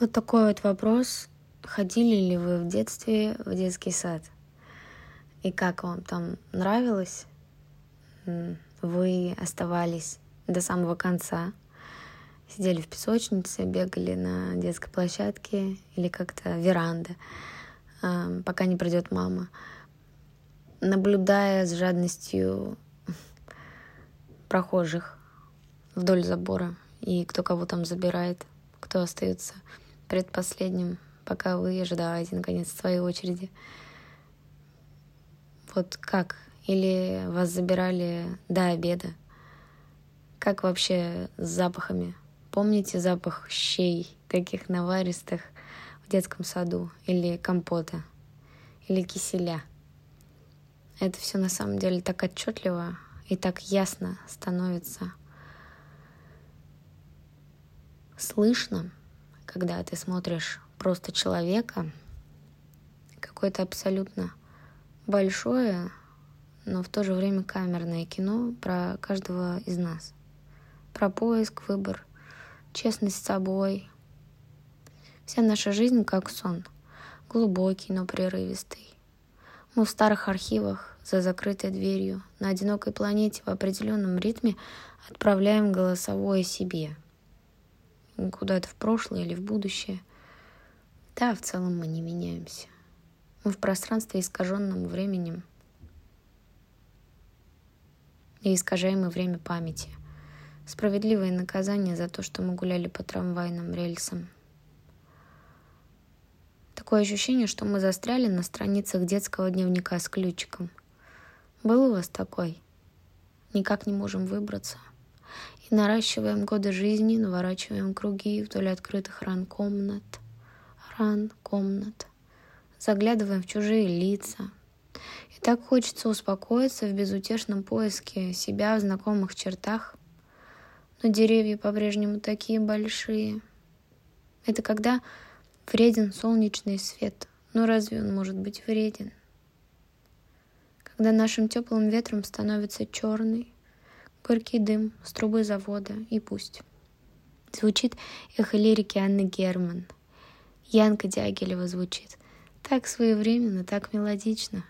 Вот такой вот вопрос. Ходили ли вы в детстве в детский сад? И как вам там нравилось? Вы оставались до самого конца? Сидели в песочнице, бегали на детской площадке или как-то веранда, а, пока не придет мама, наблюдая с жадностью прохожих вдоль забора и кто кого там забирает, кто остается предпоследним, пока вы ожидаете наконец своей очереди. Вот как? Или вас забирали до обеда? Как вообще с запахами? Помните запах щей, таких наваристых в детском саду? Или компота? Или киселя? Это все на самом деле так отчетливо и так ясно становится слышно, когда ты смотришь просто человека, какое-то абсолютно большое, но в то же время камерное кино про каждого из нас. Про поиск, выбор, честность с собой. Вся наша жизнь как сон, глубокий, но прерывистый. Мы в старых архивах, за закрытой дверью, на одинокой планете в определенном ритме отправляем голосовое себе. Куда-то в прошлое или в будущее. Да, в целом мы не меняемся. Мы в пространстве, искаженном временем. И искажаемое время памяти. Справедливое наказание за то, что мы гуляли по трамвайным рельсам. Такое ощущение, что мы застряли на страницах детского дневника с ключиком. Был у вас такой? Никак не можем выбраться. И наращиваем годы жизни, наворачиваем круги вдоль открытых ран комнат. Ран комнат заглядываем в чужие лица. И так хочется успокоиться в безутешном поиске себя в знакомых чертах. Но деревья по-прежнему такие большие. Это когда вреден солнечный свет. Но разве он может быть вреден? Когда нашим теплым ветром становится черный, горький дым с трубы завода, и пусть. Звучит эхо лирики Анны Герман. Янка Дягилева звучит. Так своевременно, так мелодично.